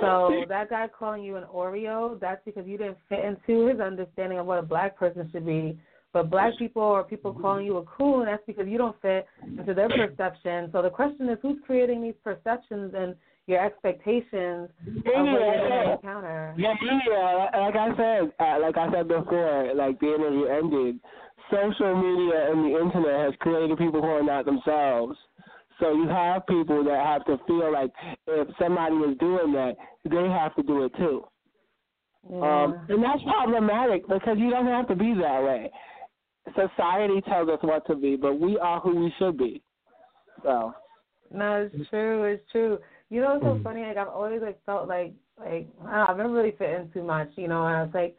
So that guy calling you an Oreo, that's because you didn't fit into his understanding of what a black person should be. But black people or people calling you a coon, that's because you don't fit into their perception. So the question is, who's creating these perceptions and your expectations of what you're going to encounter? Yeah, yeah. Like I said, uh, like I said before, like the interview ended, social media and the internet has created people who are not themselves. So you have people that have to feel like if somebody is doing that, they have to do it too. Yeah. Um, and that's problematic because you don't have to be that way. Society tells us what to be, but we are who we should be. So. No, it's true. It's true. You know, it's so mm. funny. Like I've always like felt like like I don't know, I've never really fit in too much. You know, and I was like,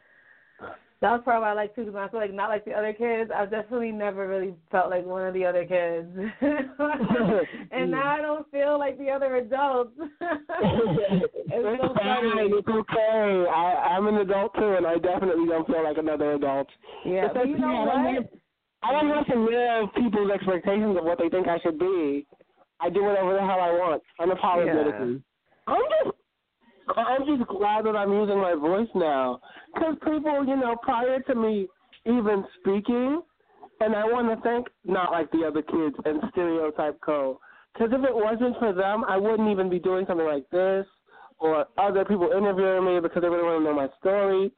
that was probably why I like too, because I feel like not like the other kids. I've definitely never really felt like one of the other kids, and now I don't feel like the other adults. it's, it's so funny. It's okay. I, I'm an adult too, and I definitely don't feel like another adult. Yeah, but you know what? I don't, I don't want to live people's expectations of what they think I should be. I do whatever the hell I want, unapologetically. Yeah. I'm just I'm just glad that I'm using my voice now. Because people, you know, prior to me even speaking, and I want to thank Not Like the Other Kids and Stereotype Co. Because if it wasn't for them, I wouldn't even be doing something like this or other people interviewing me because they really want to know my story.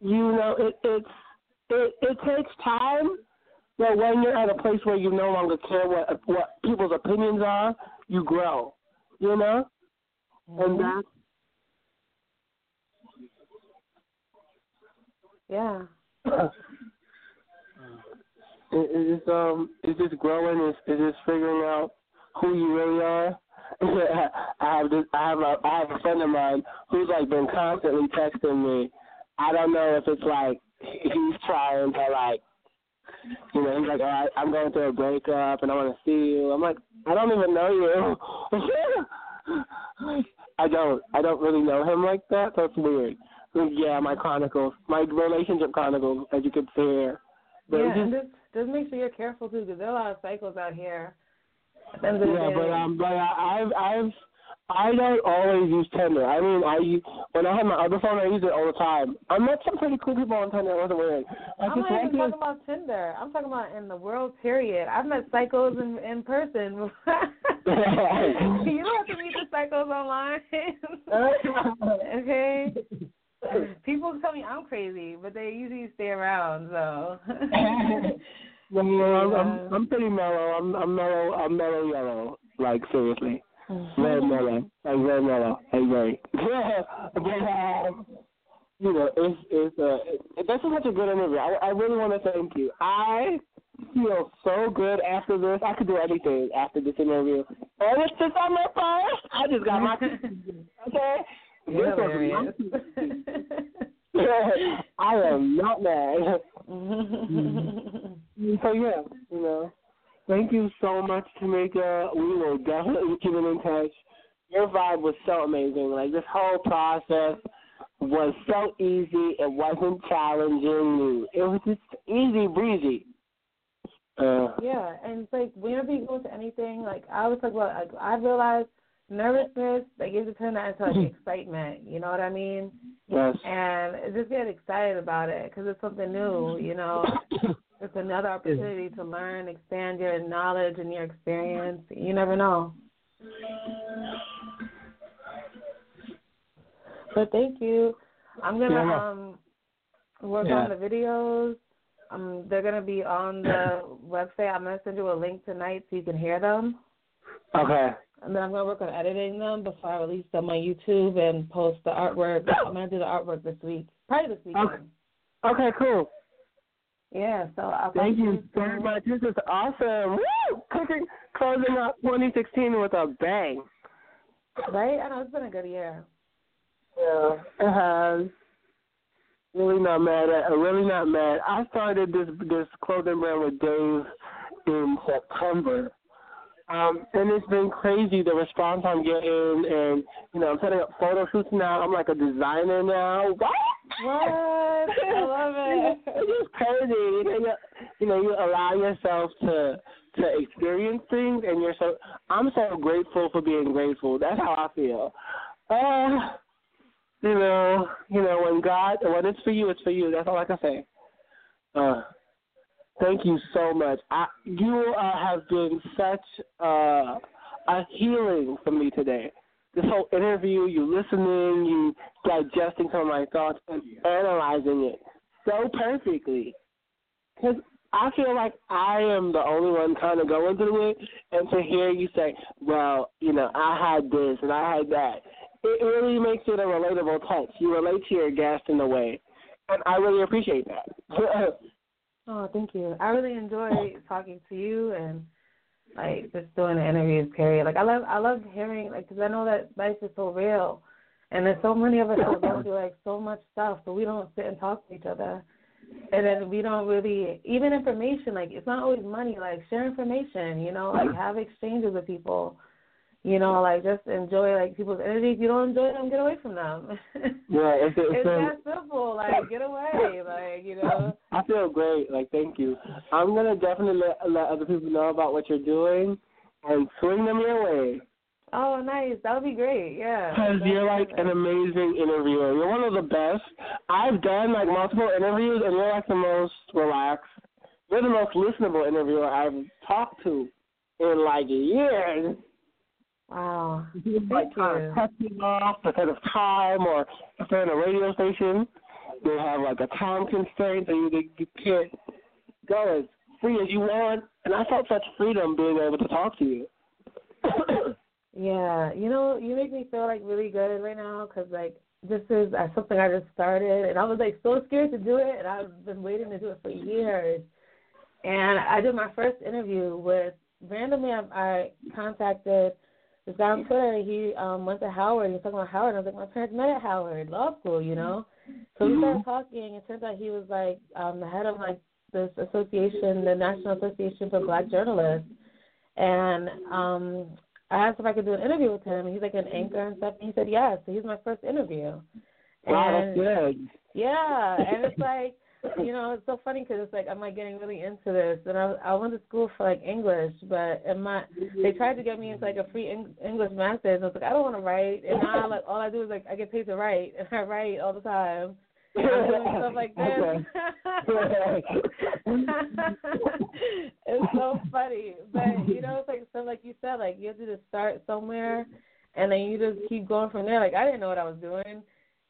You know, it, it's it, it takes time, but when you're at a place where you no longer care what what people's opinions are, you grow. You know, mm-hmm. and that's Yeah. it, it's um, it's just growing. It's, it's just figuring out who you really are. I have this. I have a. I have a friend of mine who's like been constantly texting me. I don't know if it's like he's trying to like, you know, he's like, oh, I'm going through a breakup and I want to see you. I'm like, I don't even know you. I don't. I don't really know him like that. That's weird yeah, my chronicles, my relationship chronicles, as you could see here. But yeah, just, and just just make sure you're careful too, because there are a lot of cycles out here. Yeah, but um, but I, I've I've I don't always use Tinder. I mean, I when I have my other phone, I use it all the time. I met some pretty cool people on Tinder. It wasn't weird. I I'm not even talking about Tinder. I'm talking about in the world. Period. I've met psychos in in person. you don't have to meet the psychos online. okay. People tell me I'm crazy, but they usually stay around. So. I'm, I'm I'm pretty mellow. I'm I'm mellow. I'm mellow yellow. Like seriously, very mellow. Like very mellow. Like very. but um, you know, it's it's uh, it, this is such a good interview. I I really want to thank you. I feel so good after this. I could do anything after this interview. And it's just on my first. I just got my okay. You're hilarious. I am not mad. so yeah, you know. Thank you so much, Tamika. We will definitely keep in touch. Your vibe was so amazing. Like this whole process was so easy. It wasn't challenging. you. It was just easy breezy. Uh, yeah, and it's like whenever you go to anything, like I was talking about, like, I realized nervousness like it turn that into like excitement. You know what I mean? Yes. And just get excited about it because it's something new. You know, it's another opportunity to learn, expand your knowledge and your experience. You never know. But thank you. I'm gonna yeah. um work yeah. on the videos. Um, they're gonna be on the website. I'm gonna send you a link tonight so you can hear them. Okay. And then I'm gonna work on editing them before I release them on YouTube and post the artwork. I'm gonna do the artwork this week, probably this weekend. Okay. Okay. Cool. Yeah. So I'll thank you so much. This is awesome. Woo! Cooking, closing out 2016 with a bang. Right. I know it's been a good year. Yeah, it has. Really not mad at. Really not mad. I started this this clothing brand with Dave in September. Um, and it's been crazy the response I'm getting, and you know I'm setting up photo shoots now. I'm like a designer now. What? What? I love it. it's just crazy. You know, you, you know, you allow yourself to to experience things, and you're so. I'm so grateful for being grateful. That's how I feel. Uh, you know, you know, when God, when it's for you, it's for you. That's all I can say. Uh, thank you so much. I, you uh, have been such uh, a healing for me today. This whole interview, you listening, you digesting some of my thoughts, and analyzing it so perfectly. Because I feel like I am the only one kind of going through it, and to hear you say, "Well, you know, I had this and I had that," it really makes it a relatable touch. You relate to your guest in a way, and I really appreciate that. oh, thank you. I really enjoy talking to you and like just doing the interviews. Period. Like I love I love hearing like because I know that life is so real, and there's so many of us that go through like so much stuff, but we don't sit and talk to each other. And then we don't really even information like it's not always money like share information you know like have exchanges with people you know, like just enjoy like people's energy. If you don't enjoy them, get away from them. yeah, it's, it's, it's that simple. Like get away. Like you know. I feel great. Like thank you. I'm gonna definitely let, let other people know about what you're doing and swing them your way. Oh, nice. That would be great. Yeah. Because you're like an amazing interviewer. You're one of the best. I've done like multiple interviews, and you're like the most relaxed. You're the most listenable interviewer I've talked to in like years. Wow. like kind of testing off because of time or if they're in a radio station, they have like a time constraint so you, you can't go as free as you want. And I felt such freedom being able to talk to you. yeah, you know, you make me feel like really good right now because like this is uh, something I just started and I was like so scared to do it and I've been waiting to do it for years. And I did my first interview with randomly I, I contacted guy on Twitter, he um went to Howard. He was talking about Howard. I was like, my parents met at Howard Law School, you know. So we started talking. It turns out he was like um the head of like this association, the National Association for Black Journalists. And um I asked if I could do an interview with him. He's like an anchor and stuff. And he said yes. So he's my first interview. Wow, that's good. Yeah, and it's like you know, it's so funny because it's like I'm like getting really into this, and I I went to school for like English, but in my they tried to get me into like a free English master's. And I was like, I don't want to write, and now like all I do is like I get paid to write, and I write all the time. I'm doing stuff like this. it's so funny, but you know, it's like so like you said, like you have to just start somewhere, and then you just keep going from there. Like I didn't know what I was doing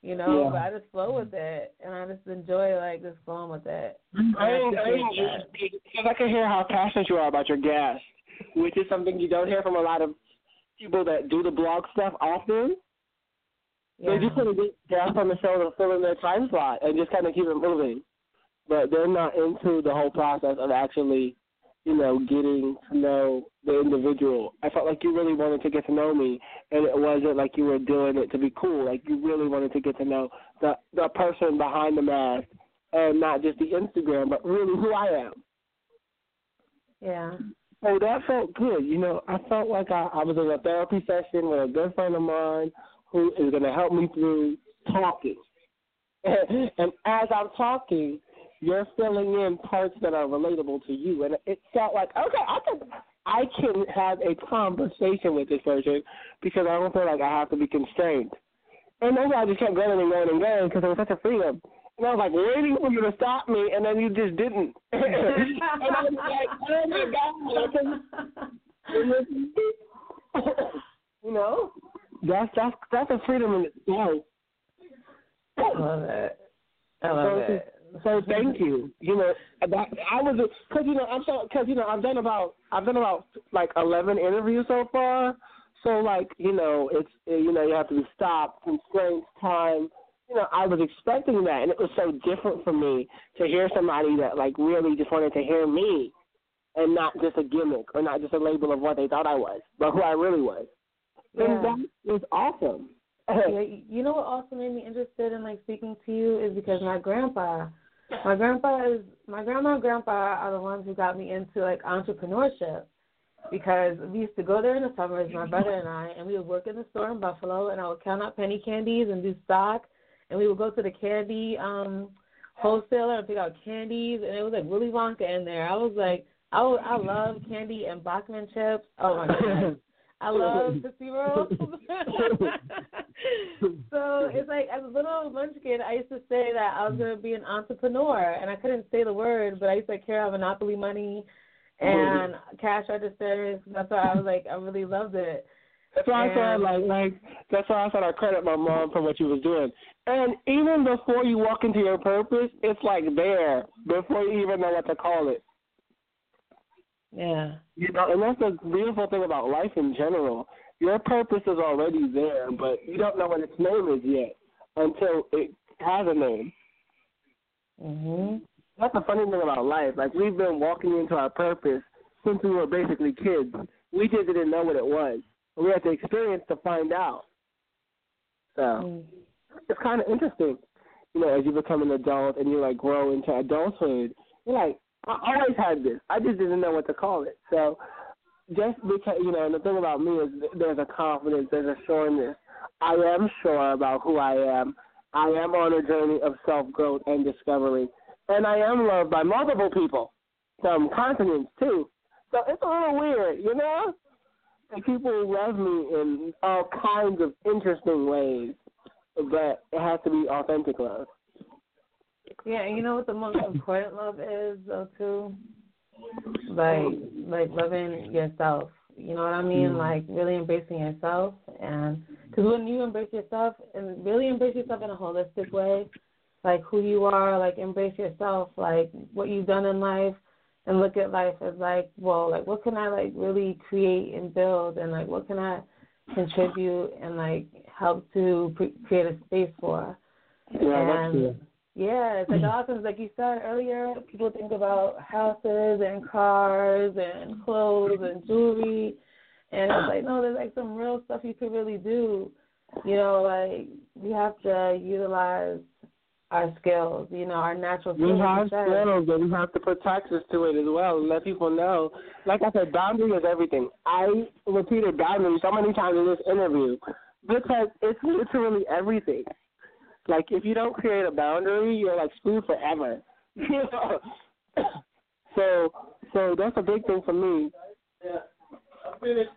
you know. Yeah. But I just flow with it, and I just enjoy like just flowing with it. I think I because I can hear how passionate you are about your guests, which is something you don't hear from a lot of people that do the blog stuff often. Yeah. They just want to get guests on the show to fill in their time slot and just kind of keep it moving, but they're not into the whole process of actually you know, getting to know the individual. I felt like you really wanted to get to know me, and it wasn't like you were doing it to be cool. Like you really wanted to get to know the the person behind the mask, and not just the Instagram, but really who I am. Yeah. So that felt good. You know, I felt like I, I was in a therapy session with a good friend of mine who is going to help me through talking. and as I'm talking, you're filling in parts that are relatable to you, and it felt like okay, I can I can have a conversation with this person because I don't feel like I have to be constrained. And then I just kept going and going and going because it was such a freedom. And I was like waiting for you to stop me, and then you just didn't. and I was like, oh my god! you know, that's that's that's a freedom in itself. I love it. I love so, it. So thank you. You know, that, I was because you know I'm so because you know I've done about I've done about like eleven interviews so far. So like you know it's you know you have to be stopped, constraints, time you know, I was expecting that, and it was so different for me to hear somebody that like really just wanted to hear me, and not just a gimmick or not just a label of what they thought I was, but who I really was. Yeah. And that was awesome. Yeah, you know what also made me interested in like speaking to you is because my grandpa, my grandpa is my grandma and grandpa are the ones who got me into like entrepreneurship because we used to go there in the summers, my brother and I, and we would work in the store in Buffalo, and I would count out penny candies and do stock and we would go to the candy um wholesaler and pick out candies, and it was like Willy Wonka in there. I was like, I was, I love candy and Bachman chips. Oh my god. I love Tootsie Rolls. so it's like as a little munchkin, I used to say that I was going to be an entrepreneur, and I couldn't say the word, but I used to carry out monopoly money and cash registers. That's why I was like, I really loved it. That's why and, I said like like that's why I said I credit my mom for what she was doing. And even before you walk into your purpose, it's like there before you even know what to call it. Yeah. You know, and that's the beautiful thing about life in general. Your purpose is already there, but you don't know what its name is yet until it has a name. Mhm. That's the funny thing about life. Like we've been walking into our purpose since we were basically kids. We just didn't know what it was we had to experience to find out. So mm. it's kind of interesting, you know, as you become an adult and you like grow into adulthood. You're like, I always had this. I just didn't know what to call it. So just because you know, and the thing about me is there's a confidence, there's a sureness. I am sure about who I am. I am on a journey of self growth and discovery, and I am loved by multiple people, some continents too. So it's a little weird, you know and people love me in all kinds of interesting ways, but it has to be authentic love. Yeah, and you know what the most important love is, though, too? Like, like loving yourself. You know what I mean? Mm. Like really embracing yourself, and because when you embrace yourself and really embrace yourself in a holistic way, like who you are, like embrace yourself, like what you've done in life, and look at life as like, well, like what can I like really create and build, and like what can I contribute and like help to pre- create a space for. Yeah, and, that's Yeah, it's like mm. often, like you said earlier, people think about houses and cars and clothes and jewelry, and it's like no, there's like some real stuff you could really do. You know, like we have to utilize our skills, you know, our natural skills. We have skills, but we have to put taxes to it as well and let people know. Like I said, boundary is everything. I repeated boundary so many times in this interview because it's literally everything. Like if you don't create a boundary, you're like screwed forever. so, so that's a big thing for me. Yeah, I'm finished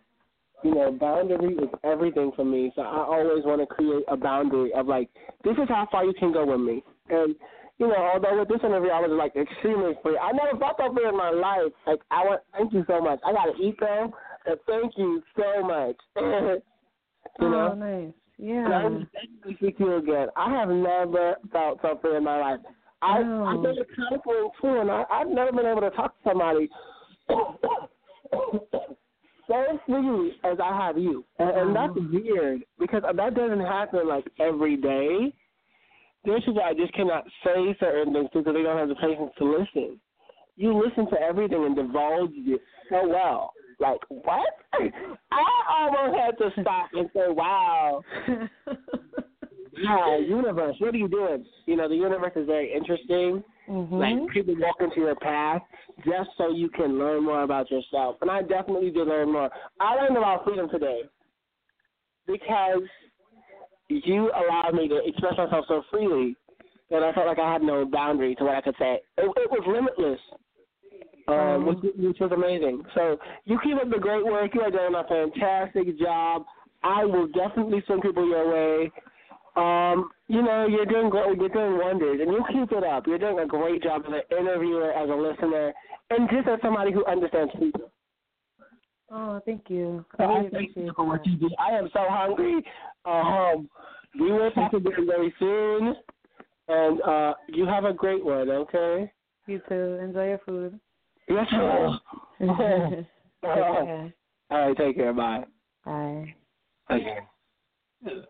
you know, boundary is everything for me. So I always want to create a boundary of like, this is how far you can go with me. And you know, although with this interview I was like extremely free. I never felt that way in my life. Like I want, thank you so much. I gotta eat though. And thank you so much. you oh, know, oh, nice. Yeah. To you again. I have never felt so free in my life. I oh. I've been counseling too, and I I've never been able to talk to somebody so free as I have you, and, and uh-huh. that's weird because that doesn't happen like every day. There's people I just cannot say certain things because they don't have the patience to listen, you listen to everything and divulge it so well. Like what? I almost had to stop and say, "Wow, yeah, universe, what are you doing?" You know, the universe is very interesting. Mm-hmm. Like people walk into your path just so you can learn more about yourself. And I definitely did learn more. I learned about freedom today because you allowed me to express myself so freely that I felt like I had no boundary to what I could say. It, it was limitless, um, which, which was amazing. So you keep up the great work. You are doing a fantastic job. I will definitely send people your way. Um, you know, you're doing great, you're doing wonders, and you keep it up. You're doing a great job as an interviewer, as a listener, and just as somebody who understands people. Oh, thank you. I really I thank appreciate you for what you do. I am so hungry. Um, we will talk again very soon, and uh, you have a great one. Okay. You too. Enjoy your food. Yes, sir. Oh, oh. okay. All right. Take care. Bye. Bye. Again.